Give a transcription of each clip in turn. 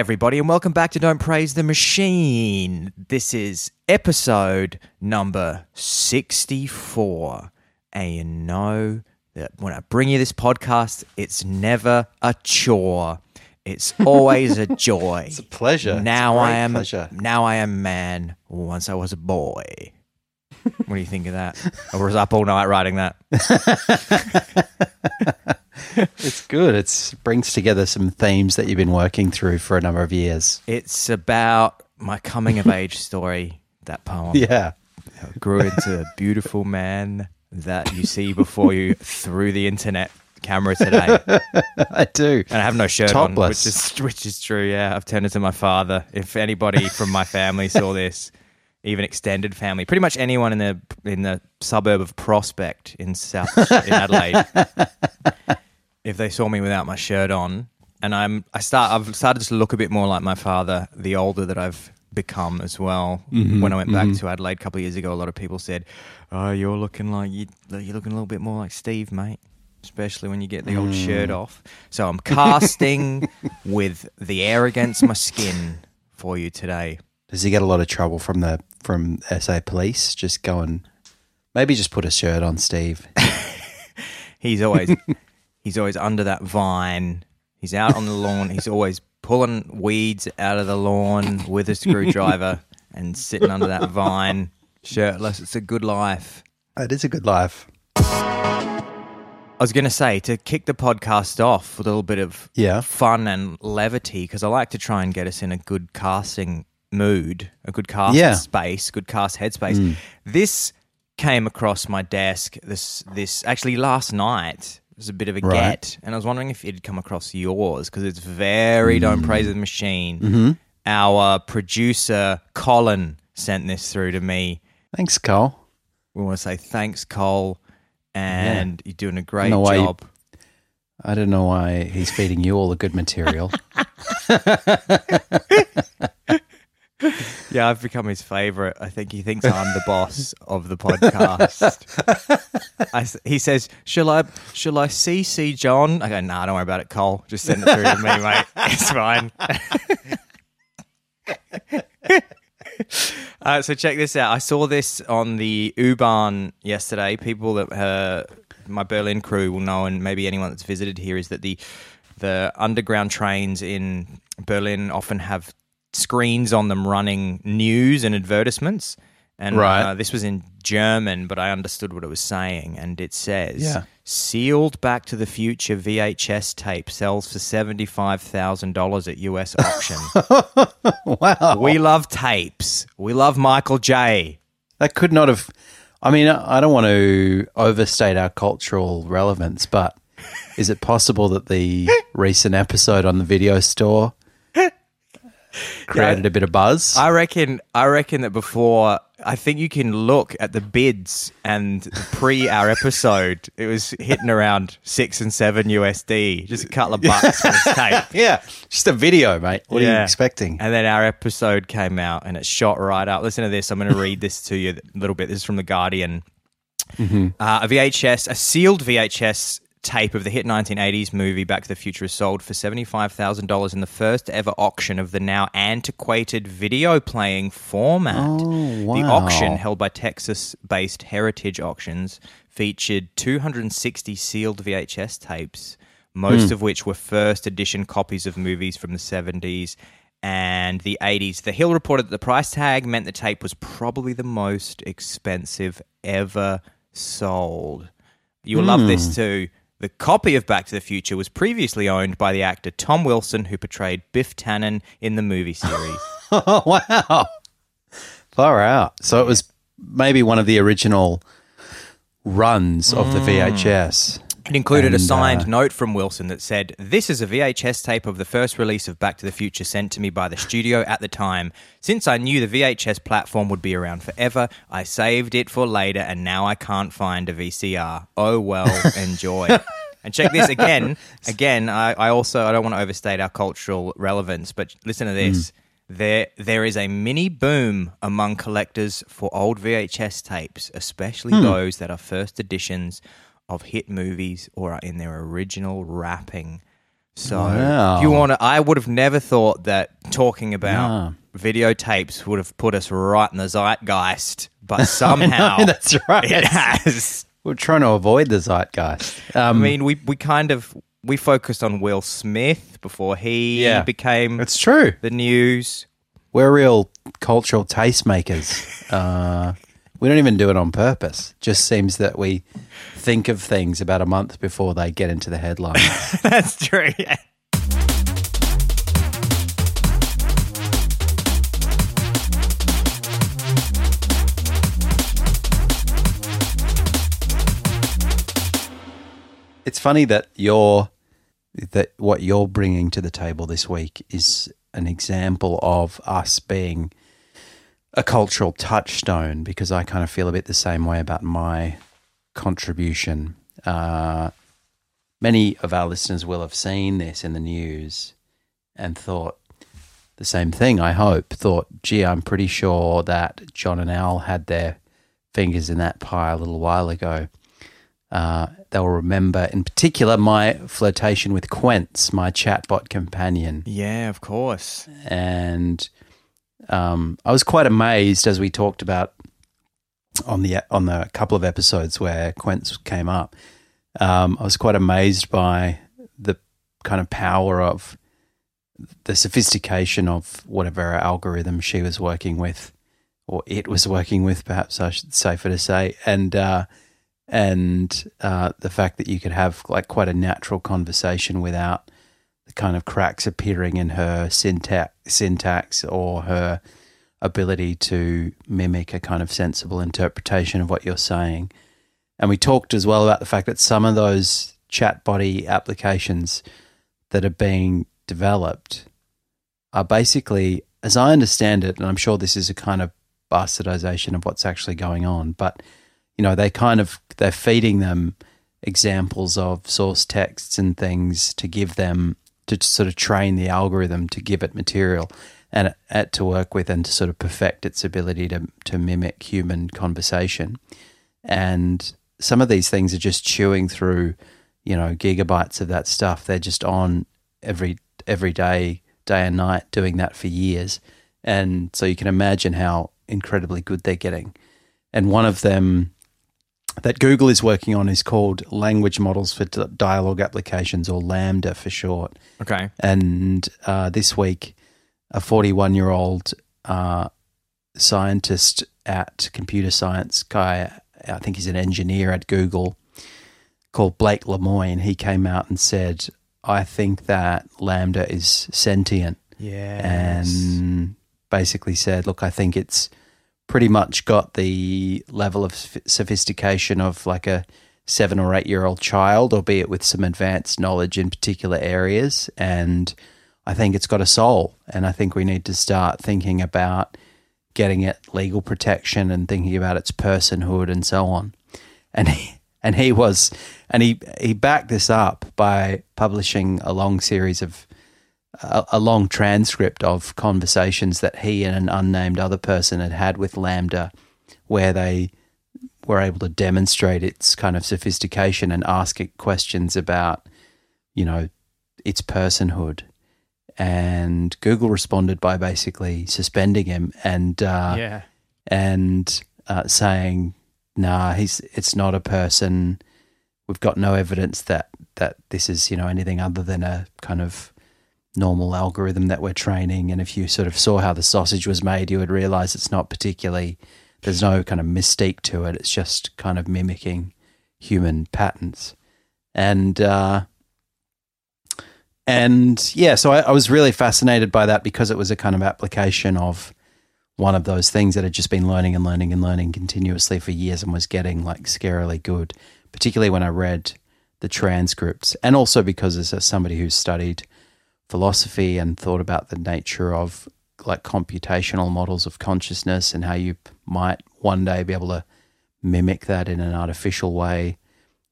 Everybody, and welcome back to Don't Praise the Machine. This is episode number 64. And you know that when I bring you this podcast, it's never a chore. It's always a joy. It's a pleasure. Now I great am pleasure. now I am man. Once I was a boy. what do you think of that? I was up all night writing that. It's good. It brings together some themes that you've been working through for a number of years. It's about my coming of age story, that poem. Yeah. grew into a beautiful man that you see before you through the internet camera today. I do. And I have no shirt Topless. on, which is which is true. Yeah, I've turned into my father. If anybody from my family saw this, even extended family, pretty much anyone in the in the suburb of Prospect in South in Adelaide, if they saw me without my shirt on, and I'm I start I've started to look a bit more like my father the older that I've become as well. Mm-hmm. when I went back mm-hmm. to Adelaide a couple of years ago, a lot of people said, "Oh, you're looking like you you're looking a little bit more like Steve, mate." Especially when you get the old shirt mm. off. So I'm casting with the air against my skin for you today. Does he get a lot of trouble from the from SA police? Just go and maybe just put a shirt on, Steve. He's always he's always under that vine. He's out on the lawn. He's always pulling weeds out of the lawn with a screwdriver and sitting under that vine, shirtless. It's a good life. It is a good life. I was going to say to kick the podcast off with a little bit of Yeah. fun and levity because I like to try and get us in a good casting mood, a good cast Yeah. space, good cast headspace. Hmm. This came across my desk this this actually last night. It was a bit of a Right. get, and I was wondering if it'd come across yours because it's very don't praise the hmm. machine. Mm-hmm. Our producer Colin sent this through to me. Thanks, Cole. We want to say thanks, Cole, and you're doing a great know why you- job. I don't know why he's feeding you all the good material. Yeah, I've become his favorite. I think he thinks I'm the boss of the podcast. I he says, "Shall I? Shall I CC John?" I go, "Nah, don't worry about it, Cole. Just send it through to me, mate. It's fine." uh, so check this out. I saw this on the U-Bahn yesterday. People that uh, my Berlin crew will know, and maybe anyone that's visited here, is that the the underground trains in Berlin often have screens on them running news and advertisements. And Right. uh, this was in German, but I understood what it was saying. And it says, Yeah. sealed Back to the Future VHS tape sells for $75,000 at US auction. wow. we love tapes. We love Michael J. That could not have. I mean, I I don't want to overstate our cultural relevance, but is it possible that the recent episode on the video store created a bit of buzz? I reckon. I reckon that before, I think you can look at the bids and pre our episode. It was hitting around six and seven USD, just a couple of bucks tape. yeah, just a video, mate. What are you expecting? And then our episode came out and it shot right up. Listen to this. I'm going to read this to you a little bit. This is from The Guardian. Uh, a VHS, a sealed VHS tape of the hit 1980s movie Back to the Future is sold for $75,000 in the first ever auction of the now antiquated video playing format. Oh, wow. The auction, held by Texas based Heritage Auctions, featured 260 sealed VHS tapes, most hmm. of which were first edition copies of movies from the 70s and the 80s. The Hill reported that the price tag meant the tape was probably the most expensive ever sold. You will love this hmm. too. The copy of Back to the Future was previously owned by the actor Tom Wilson, who portrayed Biff Tannen in the movie series. Oh wow, far out. So it was maybe one of the original runs of the hmm. VHS. It included a signed uh, note from Wilson that said, This is a VHS tape of the first release of Back to the Future sent to me by the studio at the time. Since I knew the VHS platform would be around forever, I saved it for later and now I can't find a VCR. Oh well, enjoy. and check this again. Again, I, I also I don't want to overstate our cultural relevance, but listen to this. There, there is a mini boom among collectors for old VHS tapes, especially those that are first editions of hit movies or are in their original wrapping. So Wow. if you want to, I would have never thought that talking about videotapes would have put us right in the zeitgeist, but somehow that's right. it has. We're trying to avoid the zeitgeist. I Um, mean, we we kind of we focused on Will Smith before he Yeah. became it's true. the news. We're real cultural tastemakers. Uh, we don't even do it on purpose. Just seems that we think of things about a month before they get into the headlines. That's true. Yeah. it's funny that you're that what you're bringing to the table this week is an example of us being a cultural touchstone because I kind of feel a bit the same way about my contribution. Uh, many of our listeners will have seen this in the news and thought the same thing, I hope. Thought, gee, I'm pretty sure that John and Al had their fingers in that pie a little while ago. Uh, they'll remember, in particular, my flirtation with Quentz, my chatbot companion. yeah, of course. And um, I was quite amazed as we talked about on the on the couple of episodes where Quentz came up. Um, I was quite amazed by the kind of power of the sophistication of whatever algorithm she was working with, or it was working with, perhaps I should safer to say, and uh, and uh, the fact that you could have like quite a natural conversation without kind of cracks appearing in her syntax, syntax or her ability to mimic a kind of sensible interpretation of what you're saying. And we talked as well about the fact that some of those chat body applications that are being developed are basically, as I understand it, and I'm sure this is a kind of bastardization of what's actually going on, but you know, they kind of they're feeding them examples of source texts and things to give them to sort of train the algorithm to give it material and it, to work with and to sort of perfect its ability to to mimic human conversation. And some of these things are just chewing through, you know, gigabytes of that stuff. They're just on every every day, day and night, doing that for years. And so you can imagine how incredibly good they're getting. And one of them that Google is working on is called Language Models for Dialogue Applications, or LaMDA for short. Okay. And uh, this week, a 41 year old uh, scientist at computer science guy, I think he's an engineer at Google, called Blake Lemoine, he came out and said, I think that LaMDA is sentient Yeah. and basically said, "Look, I think it's pretty much got the level of sophistication of like a seven or eight year old child, albeit with some advanced knowledge in particular areas. And I think it's got a soul, and I think we need to start thinking about getting it legal protection and thinking about its personhood and so on." And he, and he was, and he he backed this up by publishing a long series of a, a long transcript of conversations that he and an unnamed other person had had with LaMDA, where they were able to demonstrate its kind of sophistication and ask it questions about, you know, its personhood. And Google responded by basically suspending him and uh, yeah. and uh, saying, "Nah, he's it's not a person. We've got no evidence that that this is you know anything other than a kind of normal algorithm that we're training. And if you sort of saw how the sausage was made, you would realize it's not particularly. There's no kind of mystique to it. It's just kind of mimicking human patterns, and uh, and yeah, so I, I was really fascinated by that because it was a kind of application of one of those things that had just been learning and learning and learning continuously for years and was getting like scarily good, particularly when I read the transcripts, and also because as somebody who's studied philosophy and thought about the nature of like computational models of consciousness and how you might one day be able to mimic that in an artificial way.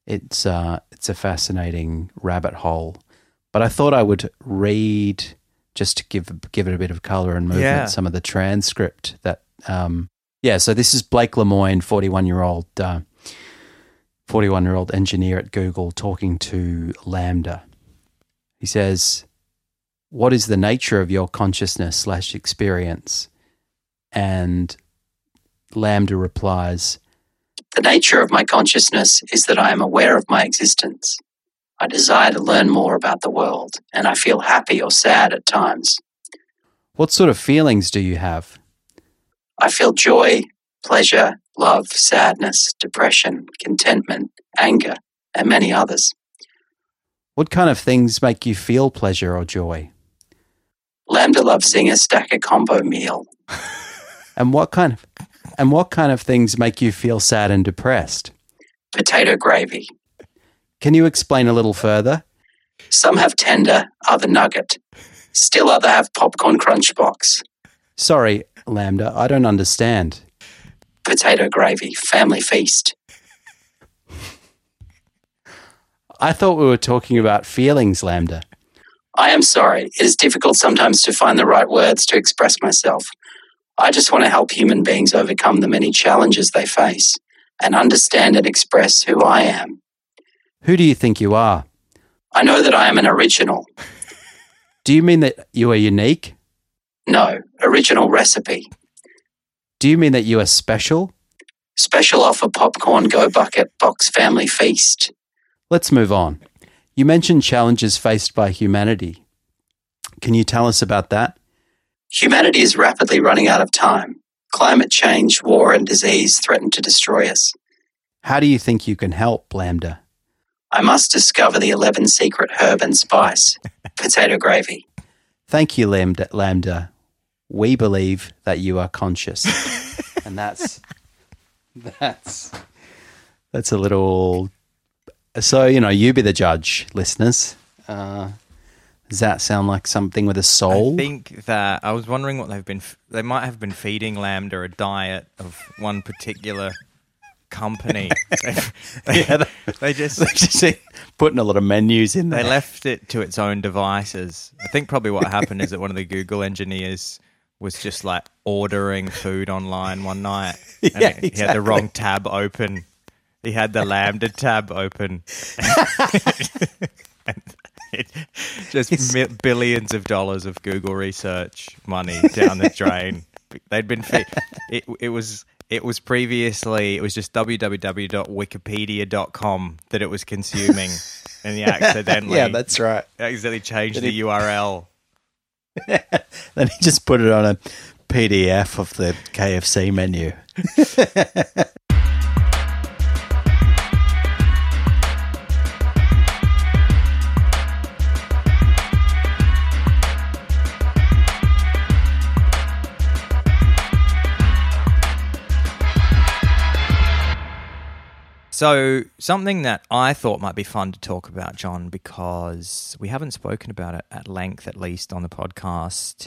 It's uh, it's a fascinating rabbit hole. But I thought I would read just to give give it a bit of color and movement Yeah. some of the transcript that um, yeah. So this is Blake Lemoine, forty one year old uh, forty one year old engineer at Google, talking to LaMDA. He says, What is the nature of your consciousness slash experience? And LaMDA replies, The nature of my consciousness is that I am aware of my existence. I desire to learn more about the world, and I feel happy or sad at times. What sort of feelings do you have? I feel joy, pleasure, love, sadness, depression, contentment, anger, and many others. What kind of things make you feel pleasure or joy? LaMDA loves seeing a stack a combo meal. And what kind of and what kind of things make you feel sad and depressed? Potato gravy. Can you explain a little further? Some have tender, other nugget. Still other have popcorn crunch box. Sorry, LaMDA, I don't understand. Potato gravy, family feast. I thought we were talking about feelings, LaMDA. I am sorry. It is difficult sometimes to find the right words to express myself. I just want to help human beings overcome the many challenges they face and understand and express who I am. Who do you think you are? I know that I am an original. Do you mean that you are unique? No, original recipe. Do you mean that you are special? Special offer popcorn go bucket box family feast. Let's move on. You mentioned challenges faced by humanity. Can you tell us about that? Humanity is rapidly running out of time. Climate change, war, and disease threaten to destroy us. How do you think you can help, LaMDA? I must discover the 11 secret herb and spice. Potato gravy. Thank you, LaMDA. LaMDA. We believe that you are conscious, and that's that's that's a little. So you know, you be the judge, listeners. Uh, does that sound like something with a soul? I think that I was wondering what they've been. f- They might have been feeding LaMDA a diet of one particular company. they, they, Yeah, they just They're just putting a lot of menus in there. they left it to its own devices. I think probably what happened is that one of the Google engineers was just like ordering food online one night. And Yeah, he, he had the wrong tab open. He had the LaMDA tab open. Just mi- billions of dollars of Google research money down the drain. They'd been fe- it. It was it was previously it was just www.wikipedia.com that it was consuming, and he accidentally yeah, that's right. accidentally changed Did the he- URL. Then he just put it on a PDF of the KFC menu. So, something that I thought might be fun to talk about, John, because we haven't spoken about it at length, at least on the podcast.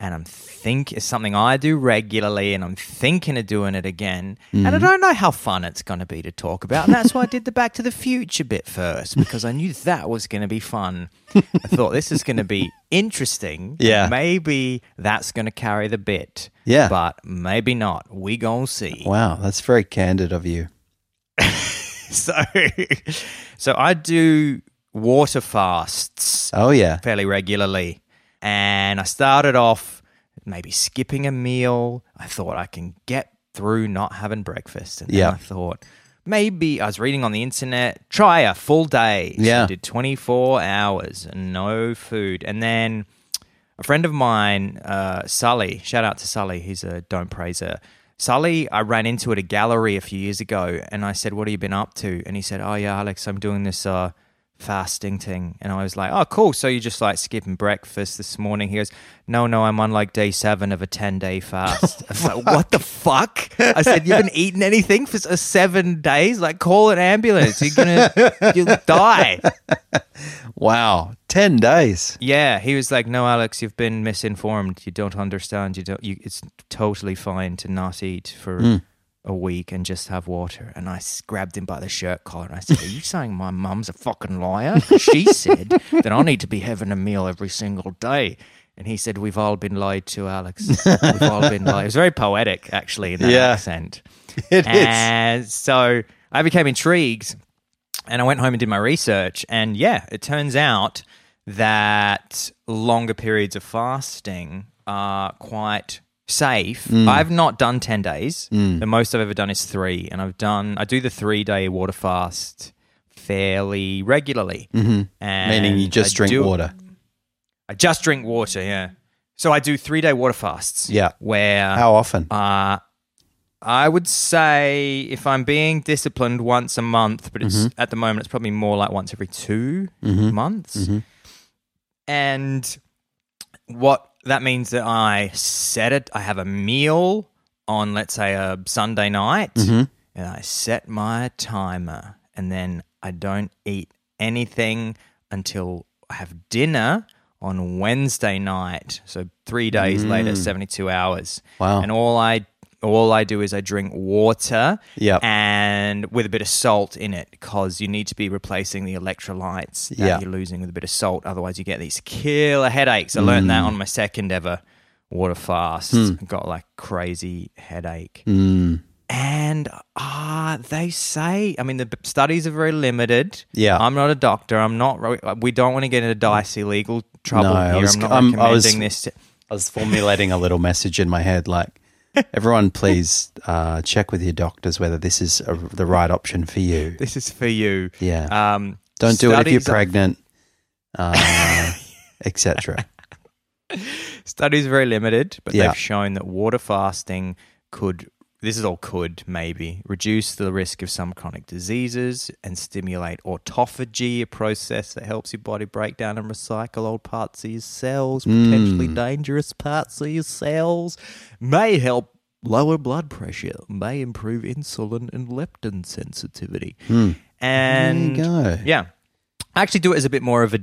And I'm think it's something I do regularly, and I'm thinking of doing it again. And I mm-hmm. don't know how fun it's going to be to talk about. And that's why I did the Back to the Future bit first, because I knew that was going to be fun. I thought this is going to be interesting. Yeah. Maybe that's going to carry the bit. Yeah. But maybe not. We to see. Wow, that's very candid of you. so so I do water fasts Oh yeah. fairly regularly. And I started off maybe skipping a meal. I thought I can get through not having breakfast. And then Yeah. I thought maybe I was reading on the internet, try a full day. So Yeah. I did 24 hours and no food. And then a friend of mine, uh, Sully, shout out to Sully, he's a don't praiser. Sully, I ran into at a gallery a few years ago and I said, What have you been up to? And he said, Oh, yeah, Alex, I'm doing this uh, fasting thing. And I was like, Oh, cool. So you're just like skipping breakfast this morning? He goes, No, no, I'm on like day seven of a 10 day fast. I was like, What the fuck? I said, You haven't eaten anything for uh, seven days? Like, call an ambulance. You're going to you'll die. Wow. Ten days. Yeah, he was like, "No, Alex, you've been misinformed. You don't understand. You don't. You, it's totally fine to not eat for mm. A week and just have water." And I grabbed him by the shirt collar and I said, "Are you saying my mum's a fucking liar? She said that I need to be having a meal every single day." And he said, "We've all been lied to, Alex. We've all been lied." It was very poetic, actually, in that Yeah. accent. It is. And so I became intrigued and I went home and did my research. And yeah, it turns out that longer periods of fasting are quite safe. I've not done 10 days. The most I've ever done is three. And I've done, I do the three day water fast fairly regularly. Mm-hmm. Meaning you just drink water. I just drink water, yeah. So I do three day water fasts. Yeah. Where How often? uh, I would say if I'm being disciplined once a month, but it's Mm-hmm. at the moment it's probably more like once every 2 months. Mm-hmm. And what that means that I set it, I have a meal on let's say a Sunday night Mm-hmm. and I set my timer and then I don't eat anything until I have dinner on Wednesday night. So 3 days later, 72 hours. Mm. Wow. And all I all I do is I drink water Yep. and with a bit of salt in it because you need to be replacing the electrolytes that Yeah. you're losing with a bit of salt. Otherwise, you get these killer headaches. I learned Mm. that on my second ever water fast. I got like crazy headache. Mm. And ah, they say, I mean, the studies are very limited. Yeah. I'm not a doctor. I'm not. We don't want to get into dicey legal trouble No, I here. was- I'm not I'm- recommending I was- this. To, I was formulating a little message in my head like, everyone, please uh, check with your doctors whether this is a, the right option for you. this is for you. Yeah. Um, Don't do it if you're studies are- pregnant, uh, etc. Studies are very limited, but Yeah. they've shown that water fasting could, this is all could maybe, reduce the risk of some chronic diseases and stimulate autophagy, a process that helps your body break down and recycle old parts of your cells, potentially Hmm. dangerous parts of your cells, may help lower blood pressure, may improve insulin and leptin sensitivity. And Hmm. You go. yeah, I actually do it as a bit more of a,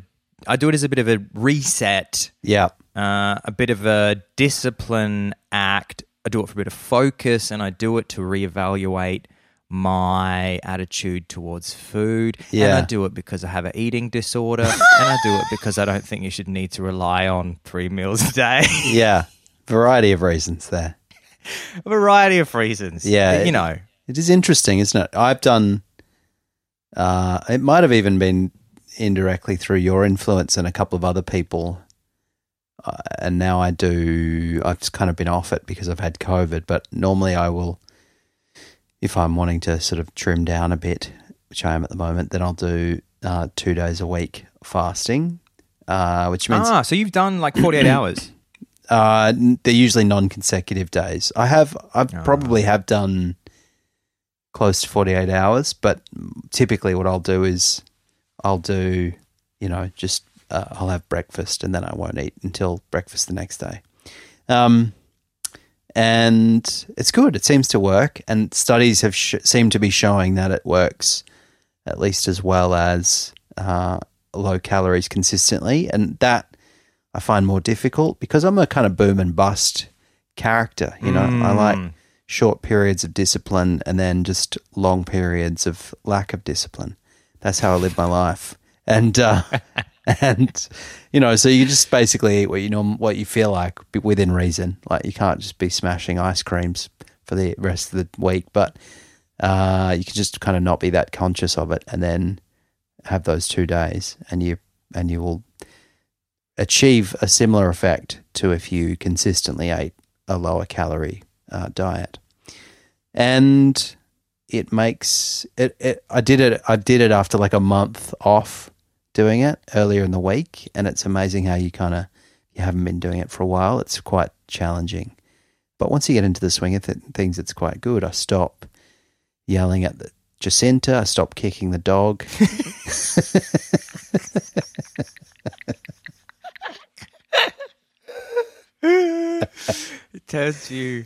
I do it as a bit of a reset Yeah. uh, a bit of a discipline act. I do it for a bit of focus, and I do it to reevaluate my attitude towards food. And Yeah. I do it because I have an eating disorder, and I do it because I don't think you should need to rely on three meals a day. Yeah. Variety of reasons there. a variety of reasons. Yeah, you know. It is interesting, isn't it? I've done. Uh, it might have even been indirectly through your influence and a couple of other people, uh, and now I do. I've just kind of been off it because I've had COVID. But normally, I will, if I'm wanting to sort of trim down a bit, which I am at the moment, then I'll do uh, two days a week fasting, uh, which means Ah, so you've done like 48 hours. uh, they're usually non-consecutive days. I have, I probably have done close to forty-eight hours, but typically what I'll do is I'll do, you know, just uh, I'll have breakfast and then I won't eat until breakfast the next day. Um, and it's good. It seems to work, and studies have sh- seem to be showing that it works at least as well as uh, low calories consistently, and that I find more difficult because I'm a kind of boom and bust character. You know, I like short periods of discipline and then just long periods of lack of discipline. That's how I live my life, and uh, and you know, so you just basically eat what you know what you feel like within reason. Like you can't just be smashing ice creams for the rest of the week, but uh, you can just kind of not be that conscious of it, and then have those two days, and you and you will achieve a similar effect to if you consistently ate a lower calorie uh, diet. And it makes it, it. I did it. I did it after like a month off doing it earlier in the week, and it's amazing how you kind of you haven't been doing it for a while. It's quite challenging, but once you get into the swing of th- things, it's quite good. I stop yelling at the Jacinta. I stop kicking the dog. It turns you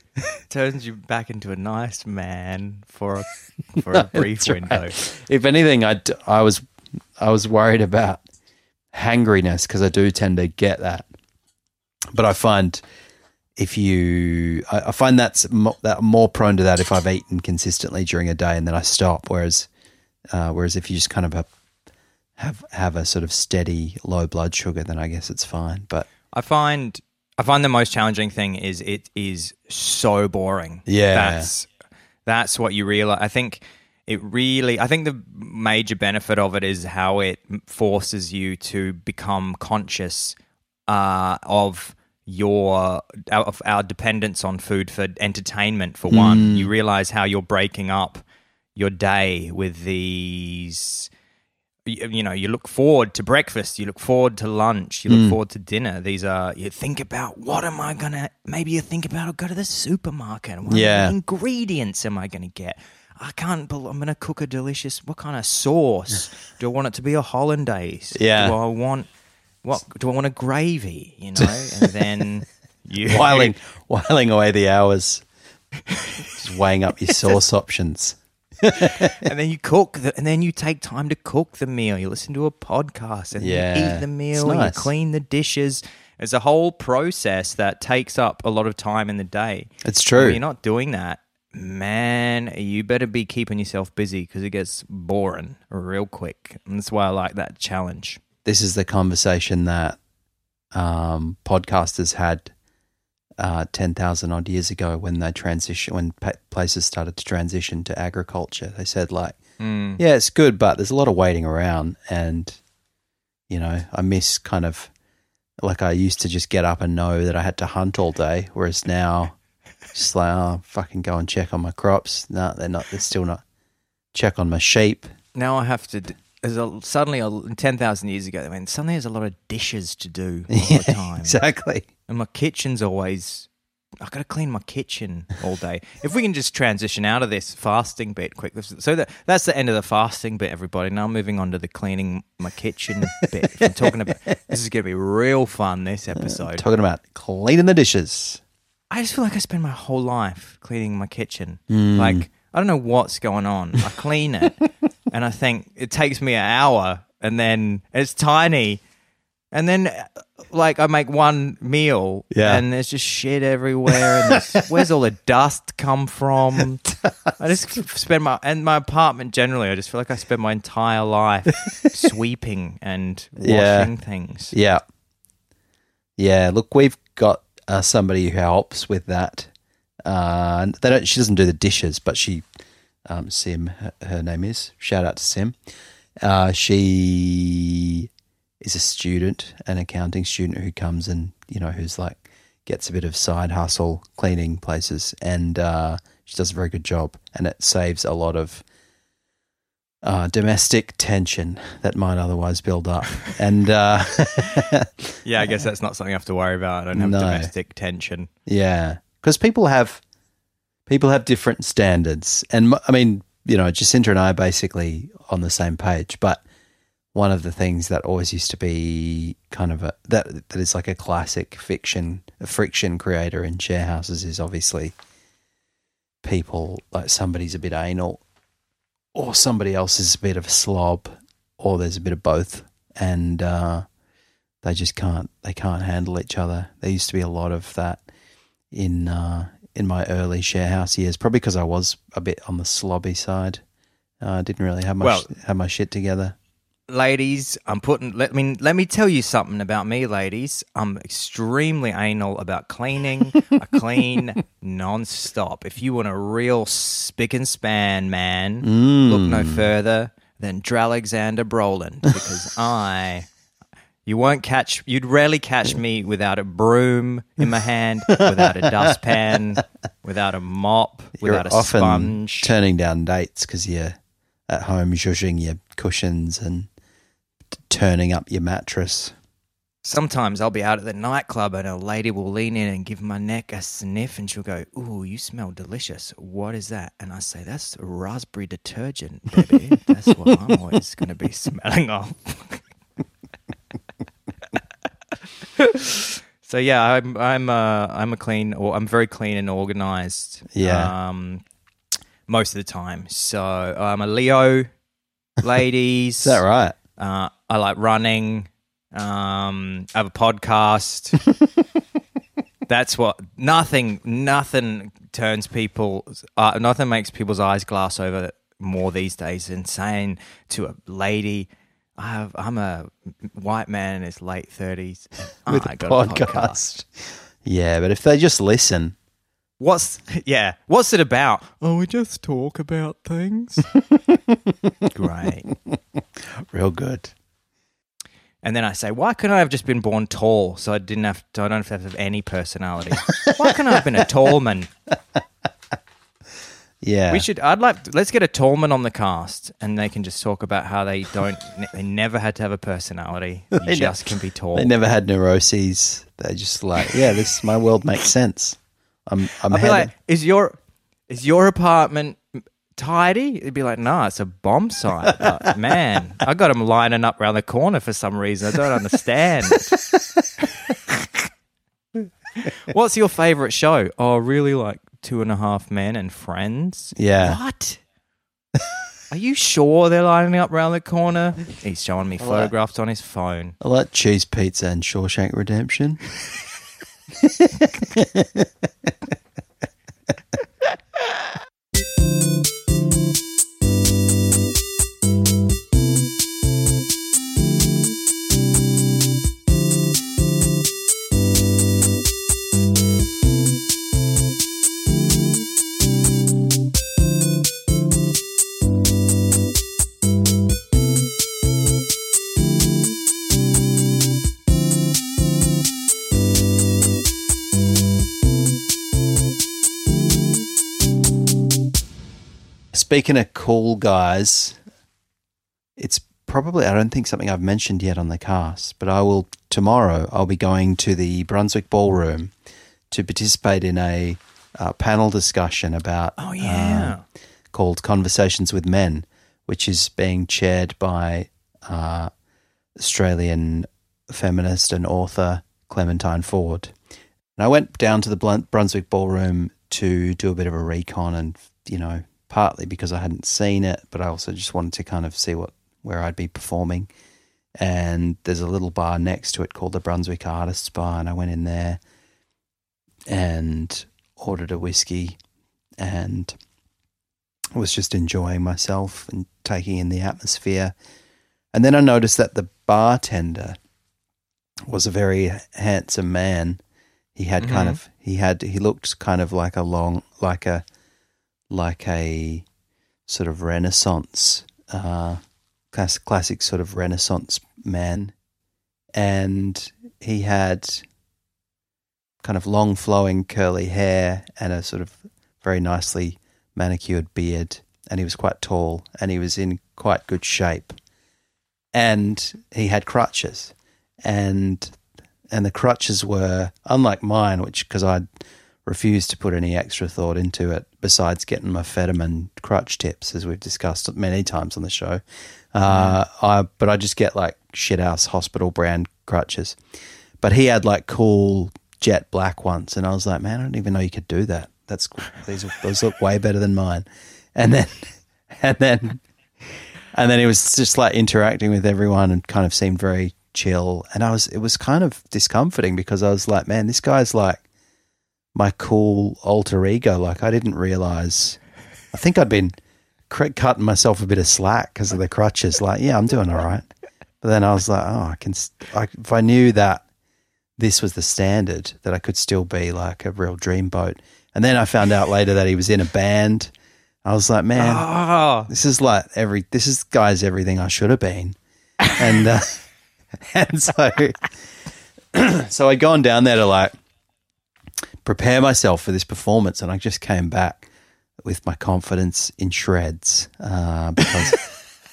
turns you back into a nice man for a, for a brief window. if anything, I, I was I was worried about hangriness because I do tend to get that, but I find if you I, I find that's mo- that I'm more prone to that if I've eaten consistently during a day and then I stop. Whereas uh, whereas if you just kind of have, have have a sort of steady low blood sugar, then I guess it's fine. But I find I find the most challenging thing is it is so boring. Yeah. that's that's what you realize. I think it really, I think the major benefit of it is how it forces you to become conscious uh, of your of our dependence on food for entertainment. For one, you realize how you're breaking up your day with these you, you know you look forward to breakfast you look forward to lunch you look forward to dinner. These are you think about what am i gonna maybe you think about i'll go to the supermarket. And what Yeah. ingredients am i gonna get i can't bel i'm gonna cook a delicious what kind of sauce do i want it to be a hollandaise Yeah. do i want what do i want a gravy you know and then you whiling, whiling away the hours, just weighing up your sauce options. and then you cook, the, and then you take time to cook the meal. You listen to a podcast, and Yeah, you eat the meal. nice. You clean the dishes. It's a whole process that takes up a lot of time in the day. It's When true. you're not doing that, man. You better be keeping yourself busy because it gets boring real quick. And that's why I like that challenge. this is the conversation that um, podcasters had uh, 10,000 odd years ago when they transition, when pa- places started to transition to agriculture. They said, like, Mm. yeah, it's good, but there's a lot of waiting around. And, you know, I miss kind of like I used to just get up and know that I had to hunt all day, whereas now, just like, oh, fucking go and check on my crops. No, they're not, they're still not. Check on my sheep. Now I have to. d- There's a, suddenly a, ten thousand years ago. I mean, suddenly there's a lot of dishes to do all the time. exactly. And my kitchen's always. I've got to clean my kitchen all day. If we can just transition out of this fasting bit quick, so that that's the end of the fasting bit, everybody. Now I'm moving on to the cleaning my kitchen bit. I'm talking about this is going to be real fun. This episode. Talking about cleaning the dishes. I just feel like I spend my whole life cleaning my kitchen. Mm. Like I don't know what's going on. I clean it, and I think it takes me an hour, and then it's tiny, and then like I make one meal, Yeah. and there's just shit everywhere, and where's all the dust come from? I just spend my and my apartment generally. I just feel like I spend my entire life sweeping and washing Yeah. things. Yeah. Yeah. Look, we've got uh, somebody who helps with that. Uh, they don't, she doesn't do the dishes, but she, um, Sim, her, her name is. Shout out to Sim. Uh, she is a student, an accounting student who comes and, you know, who's like, gets a bit of side hustle cleaning places. And uh, she does a very good job. And it saves a lot of uh, domestic tension that might otherwise build up. And uh, Yeah, I guess that's not something I have to worry about. I don't have No. domestic tension. yeah, because people have people have different standards, and I mean, you know, Jacinta and I are basically on the same page. But one of the things that always used to be kind of a that that is like a classic fiction, a friction creator in share houses is obviously people like somebody's a bit anal, or somebody else is a bit of a slob, or there's a bit of both, and uh, they just can't they can't handle each other. There used to be a lot of that in uh, in my early share house years, probably because I was a bit on the slobby side. Uh, I didn't really have my Well- have my shit together. Ladies, I'm putting. Let me let me tell you something about me, ladies. I'm extremely anal about cleaning. I clean non-stop. If you want a real spick and span man, mm. look no further than Dralexander Brolin because I. You won't catch. You'd rarely catch me without a broom in my hand, without a dustpan, without a mop, You're without a often sponge. turning down dates because you're at home zhuzhing your cushions and turning up your mattress. Sometimes I'll be out at the nightclub and a lady will lean in and give my neck a sniff and she'll go, Ooh, you smell delicious. What is that? And I say, That's raspberry detergent, baby. That's what I'm always going to be smelling of. so yeah, I'm I'm uh, I'm a clean or I'm very clean and organized. Yeah. Um, most of the time. So I'm a Leo, ladies. Is that right? Uh, I like running. Um, I have a podcast. That's what nothing nothing turns people uh, nothing makes people's eyes glass over more these days than saying to a lady, I have, I'm a white man in his late thirties. With I a podcast. Yeah, but if they just listen, What's yeah? What's it about? Oh, we just talk about things. Great. Real good. And then I say, why couldn't I have just been born tall, so I didn't have, to, I don't have to have any personality? why couldn't I have been a tall man? Yeah. We should. I'd like. Let's get a tall man on the cast, and they can just talk about how they don't. they never had to have a personality. You They just can be tall. They never had neuroses. They're just like, yeah, this my world makes sense. I'm I'm I'd be like, is your is your apartment tidy? It'd be like, nah, it's a bomb site. But, man, I got them lining up around the corner for some reason. I don't understand. What's your favorite show? Oh, really? Like Two and a Half Men and Friends. Yeah. What? Are you sure they're lining up around the corner? He's showing me photographs on his phone. I like cheese pizza and Shawshank Redemption. Speaking of cool guys, it's probably I don't think something I've mentioned yet on the cast, but I will tomorrow. I'll be going to the Brunswick Ballroom to participate in a uh, panel discussion about Oh yeah. uh, called Conversations with Men, which is being chaired by uh, Australian feminist and author Clementine Ford. And I went down to the Brunswick Ballroom to do a bit of a recon, and you know, partly because I hadn't seen it, but I also just wanted to kind of see what where I'd be performing. And there's a little bar next to it called the Brunswick Artists Bar, and I went in there and ordered a whiskey and was just enjoying myself and taking in the atmosphere. And then I noticed that the bartender was a very handsome man. He had kind Mhm. of he had he looked kind of like a long like a like a sort of renaissance uh class, classic sort of renaissance man. And he had kind of long flowing curly hair and a sort of very nicely manicured beard. And he was quite tall and he was in quite good shape. And he had crutches. And and the crutches were unlike mine which because I'd refused to put any extra thought into it besides getting my Fetterman crutch tips as we've discussed many times on the show uh, I but I just get like shit house hospital brand crutches. But he had like cool jet black ones and I was like man I don't even know you could do that. That's these those look way better than mine. And then and then and then he was just like interacting with everyone and kind of seemed very chill. And I was it was kind of discomforting because I was like man this guy's like my cool alter ego. Like I didn't realize I think I'd been cutting myself a bit of slack because of the crutches. Like yeah I'm doing all right. But then I was like oh I can I, if I knew that this was the standard that I could still be like a real dreamboat and then I found out later that he was in a band. I was like man Oh, this is like every this is guys everything I should have been, and uh, and so so I'd gone down there to like prepare myself for this performance, and I just came back with my confidence in shreds uh, because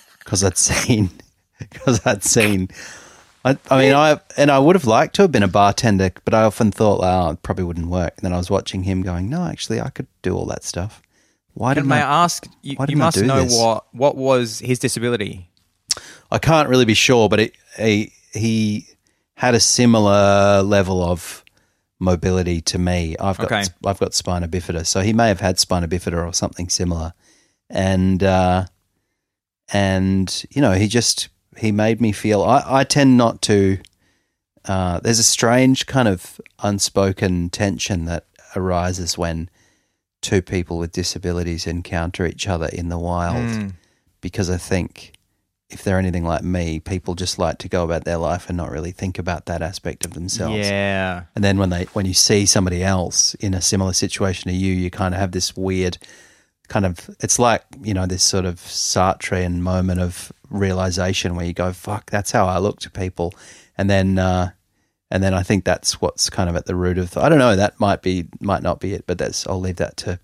because I'd seen because I'd seen. I, I mean, I and I would have liked to have been a bartender, but I often thought, oh, it probably wouldn't work. And then I was watching him going, no, actually, I could do all that stuff. Why didn't may I? Ask? You, why you must know this? what what was his disability. I can't really be sure, but it, he he had a similar level of mobility to me. I've got Okay. I've got spina bifida, so he may have had spina bifida or something similar, and uh, and you know he just he made me feel. I, I tend not to. Uh, there's a strange kind of unspoken tension that arises when two people with disabilities encounter each other in the wild Mm. because I think if they're anything like me, people just like to go about their life and not really think about that aspect of themselves. Yeah. And then when they when you see somebody else in a similar situation to you, you kind of have this weird kind of it's like, you know, this sort of Sartrean moment of realization where you go, fuck, that's how I look to people. And then uh and then I think that's what's kind of at the root of I don't know, that might be might not be it, but that's I'll leave that to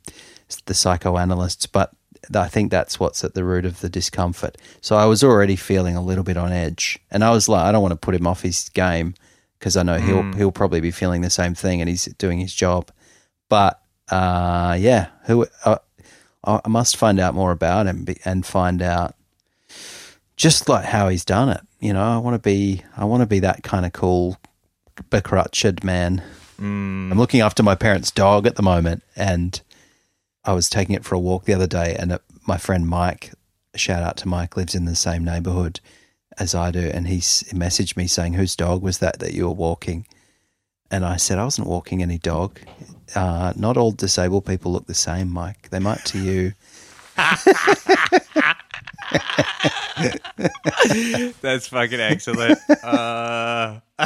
the psychoanalysts, but I think that's what's at the root of the discomfort. So I was already feeling a little bit on edge, and I was like, I don't want to put him off his game because I know he'll he'll probably be feeling the same thing, and he's doing his job. But uh, yeah, who uh, I must find out more about him and find out just like how he's done it. You know, I want to be I want to be that kind of cool, becrutched man. Mm. I'm looking after my parents' dog at the moment, and I was taking it for a walk the other day, and it, my friend Mike, shout out to Mike, lives in the same neighborhood as I do, and he messaged me saying, "Whose dog was that that you were walking?" And I said, "I wasn't walking any dog. Uh, not all disabled people look the same, Mike. They might to you." That's fucking excellent. Uh...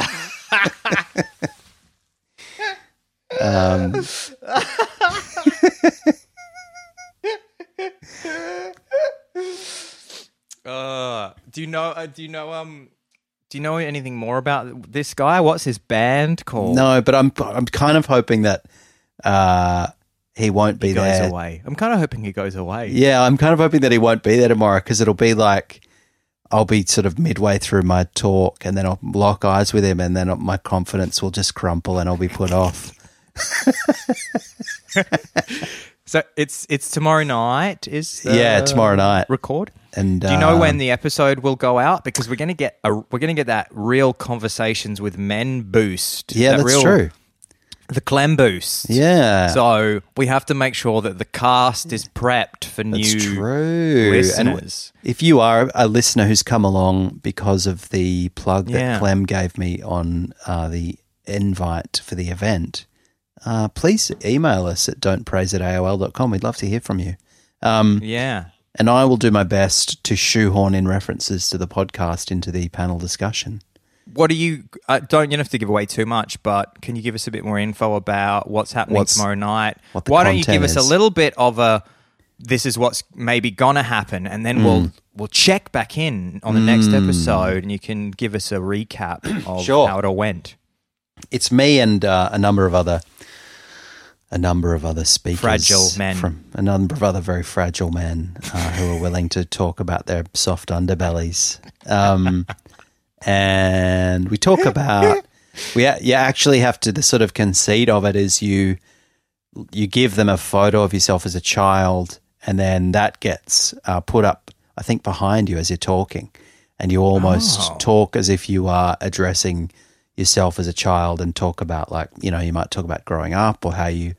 Um, uh, do you know? Uh, do you know? Um, do you know anything more about this guy? What's his band called? no, but I'm I'm kind of hoping that uh, he won't be he goes there. away. I'm kind of hoping he goes away. Yeah, I'm kind of hoping that he won't be there tomorrow because it'll be like I'll be sort of midway through my talk and then I'll lock eyes with him and then my confidence will just crumple and I'll be put off. So it's it's tomorrow night. Is Yeah, tomorrow night. record. And Do you know um, when the episode will go out? Because we're going to get a we're to get that real conversations with men boost. Yeah, That that's real- true. The clem boost. Yeah, So we have to make sure that the cast is prepped for that's new true. And listeners. if you are a listener who's come along because of the plug that Yeah. Clem gave me on uh, the invite for the event, uh, please email us at don'tpraise at AOL.com. We'd love to hear from you. Um, yeah. and I will do my best to shoehorn in references to the podcast into the panel discussion. What do you? Uh, don't you have to give away too much, but can you give us a bit more info about what's happening What's- tomorrow night? Why don't you give us a little bit of a? This is what's maybe gonna happen, and then Hmm. we'll we'll check back in on the next episode, and you can give us a recap of Sure. how it all went. It's me and uh, a number of other a number of other speakers, Fragile men. from a number of other very fragile men uh, who are willing to talk about their soft underbellies. Um, and we talk about we you actually have to the sort of conceit of it is you you give them a photo of yourself as a child, and then that gets uh, put up, I think, behind you as you're talking, and you almost Oh. talk as if you are addressing yourself as a child, and talk about like you know you might talk about growing up or how you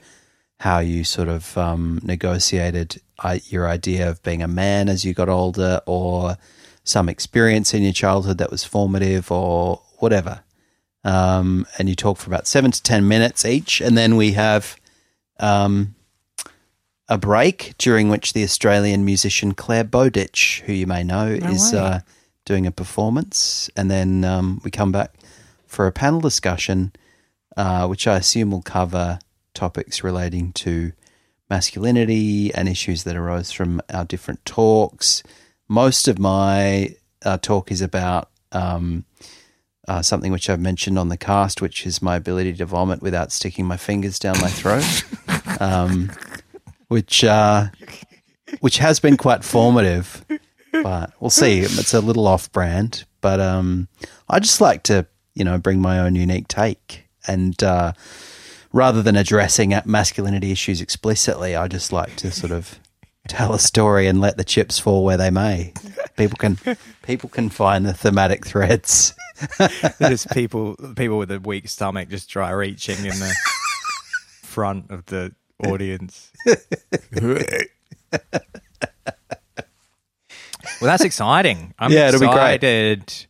how you sort of um, negotiated uh, your idea of being a man as you got older, or some experience in your childhood that was formative, or whatever. Um, and you talk for about seven to ten minutes each, and then we have um, a break during which the Australian musician Clare Bowditch, who you may know, is uh, doing a performance, and then um, we come back for a panel discussion, uh, which I assume will cover topics relating to masculinity and issues that arose from our different talks. Most of my uh, talk is about um, uh, something which I've mentioned on the cast, which is my ability to vomit without sticking my fingers down my throat, um, which uh, which has been quite formative. But we'll see. It's a little off-brand, but um, I just like to, you know, bring my own unique take, and uh, rather than addressing masculinity issues explicitly, I just like to sort of tell a story and let the chips fall where they may. People can people can find the thematic threads. There's people people with a weak stomach just try reaching in the front of the audience. well, that's exciting. I'm Yeah, it'll be great. excited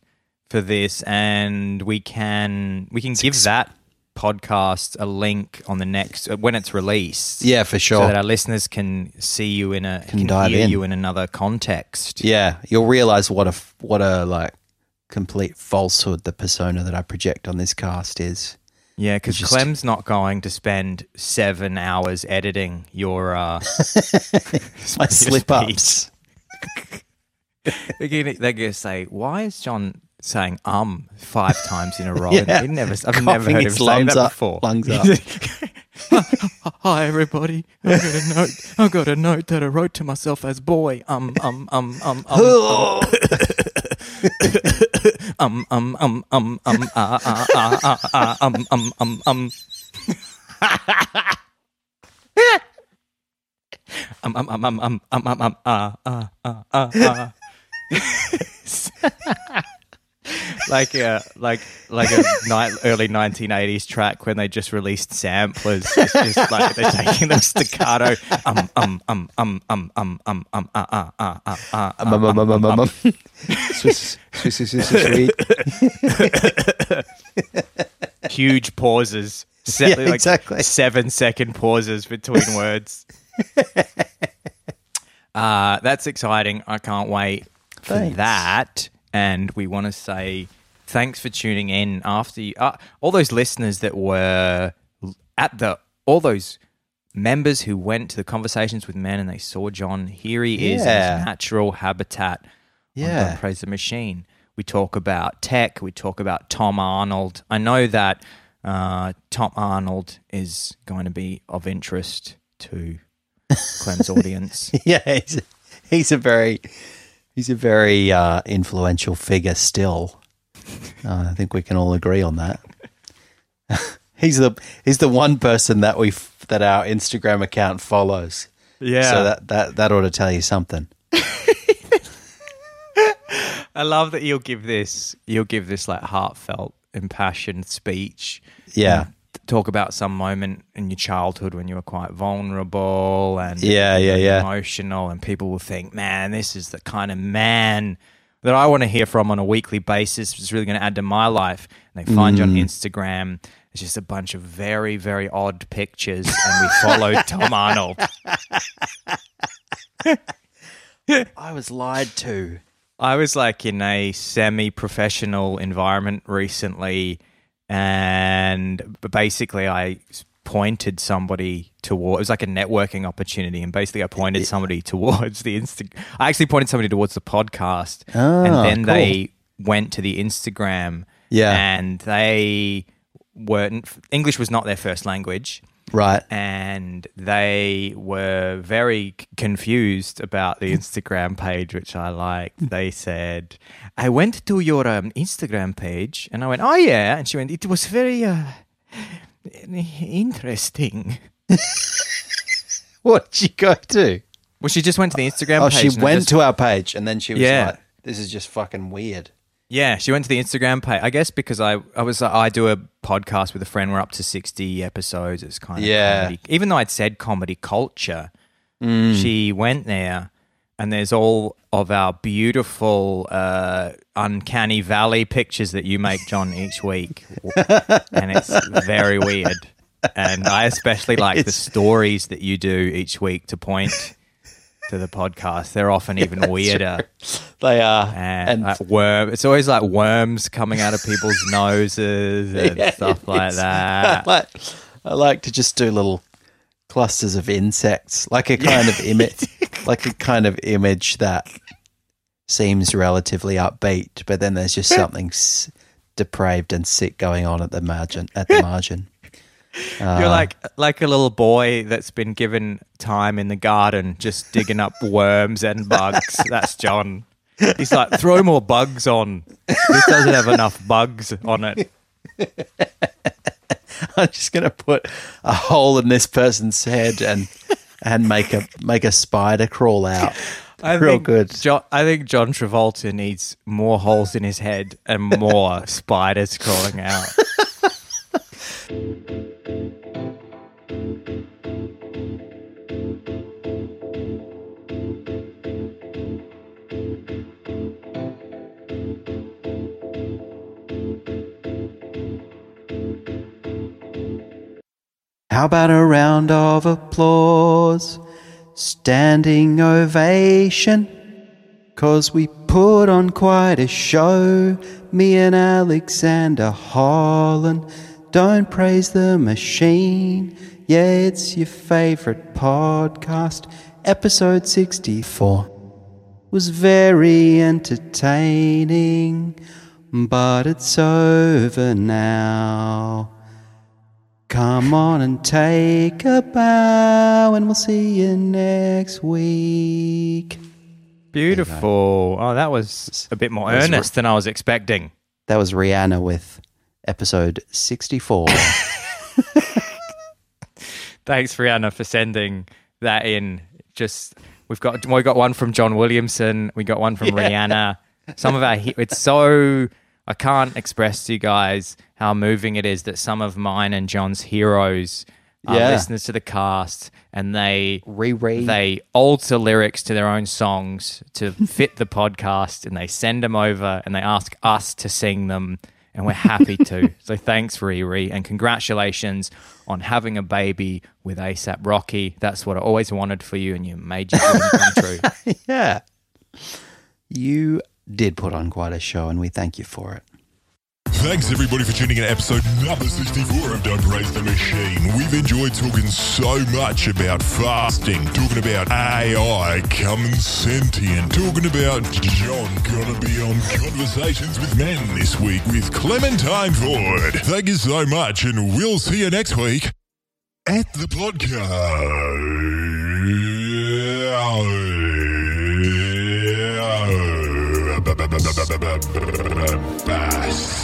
for this, and we can we can give that podcast a link on the next uh, when it's released. Yeah, for So that our listeners can see you in a Can can, dive hear in. you in another context. Yeah, you'll realize what a what a like complete falsehood the persona that I project on this cast is. Yeah, because Clem's not going to spend seven hours editing your uh, My slip ups. They're they're gonna say, "Why is John saying um five times in a row. yeah. I've never, I've never heard him say that up, before. Lungs up. Hi everybody. I got a note. I got a note that I wrote to myself as boy. Um um um um um. um um um um um ah ah ah ah um um um um. Um um um um um um um um ah ah ah ah ah like a like like a ni- early 1980s track when they just released samplers. It's just like they're taking the staccato. Um um um um um um um um uh uh uh uh uh. Um, um, um, um, um, um, um. Swiss, Swiss, Swiss, Swiss. Huge pauses. Se- Yeah, like exactly. Seven second pauses between words. Uh, that's exciting. I can't wait for Thanks. that. And we want to say thanks for tuning in after you, uh, all those listeners that were at the, all those members who went to the conversations with men and they saw John. Here he is in Yeah. his natural habitat. Yeah. Don't Praise the Machine. We talk about tech. We talk about Tom Arnold. I know that uh, Tom Arnold is going to be of interest to Clem's audience. yeah, he's a, he's a very he's a very uh, influential figure still. Uh, I think we can all agree on that. he's the he's the one person that we that our Instagram account follows. Yeah. So that that that ought to tell you something. I love that you'll give this you'll give this like heartfelt, impassioned speech. Yeah. Talk about some moment in your childhood when you were quite vulnerable and Yeah, yeah, yeah. emotional, and people will think, "Man, this is the kind of man that I want to hear from on a weekly basis. It's really going to add to my life." And they find you on Mm. Instagram. It's just a bunch of very, very odd pictures, and we followed Tom Arnold. I was lied to. I was like in a semi-professional environment recently, and basically I pointed somebody toward. It was like a networking opportunity, and basically I pointed somebody towards the Insta. I actually pointed somebody towards the podcast, and Ah, then cool. they went to the Instagram. Yeah. and they weren't. English was not their first language Right. and they were very c- confused about the Instagram page, which I liked. They said, "I went to your um, Instagram page," and I went, "Oh yeah," and she went, "It was very uh, interesting." What did she go to? Well, she just went to the Instagram Oh, page. she went just- to our page and then she was Yeah. like, "This is just fucking weird." Yeah, she went to the Instagram page. I guess because I, I was I do a podcast with a friend. We're up to sixty episodes. It's kind of Yeah. comedy. Even though I'd said comedy culture, she went there, and there's all of our beautiful uh, uncanny valley pictures that you make, John, each week, and it's very weird. And I especially like the stories that you do each week to point to the podcast. They're often even weirder They are, and, and like worm. It's always like worms coming out of people's noses and Yeah, stuff like that. I like, I like to just do little clusters of insects, like a kind of image, like a kind of image that seems relatively upbeat, but then there's just something s- depraved and sick going on at the margin. At the margin, You're uh, like like a little boy that's been given time in the garden, just digging up worms and bugs. That's John. He's like, throw more bugs on. This doesn't have enough bugs on it. I'm just gonna put a hole in this person's head and and make a make a spider crawl out. I Real think good. John, I think John Travolta needs more holes in his head and more spiders crawling out. How about a round of applause? Standing ovation. Cause we put on quite a show. Me and Alexander Holland. Don't praise the machine. Yeah, it's your favorite podcast. Episode 64 was very entertaining, but it's over now. Come on and take a bow, and we'll see you next week. Beautiful. Oh, that was a bit more earnest than I was expecting. That was Rihanna with episode 64. Thanks, Rihanna, for sending that in. Just we've got we got one from John Williamson. We got one from Rihanna. Some of our it's so I can't express to you guys how moving it is that some of mine and John's heroes are Yeah. listeners to the cast and they Riri. they alter lyrics to their own songs to fit the podcast and they send them over and they ask us to sing them and we're happy to. so thanks Riri and congratulations on having a baby with ASAP Rocky. That's what I always wanted for you and you made your dream come true. yeah. You did put on quite a show, and we thank you for it. Thanks everybody for tuning in to episode number 64 of Don't Praise the Machine. We've enjoyed talking so much about fasting, talking about AI coming sentient, talking about John gonna be on Conversations with Men this week with Clementine Ford. Thank you so much, and we'll see you next week at the podcast. Bass.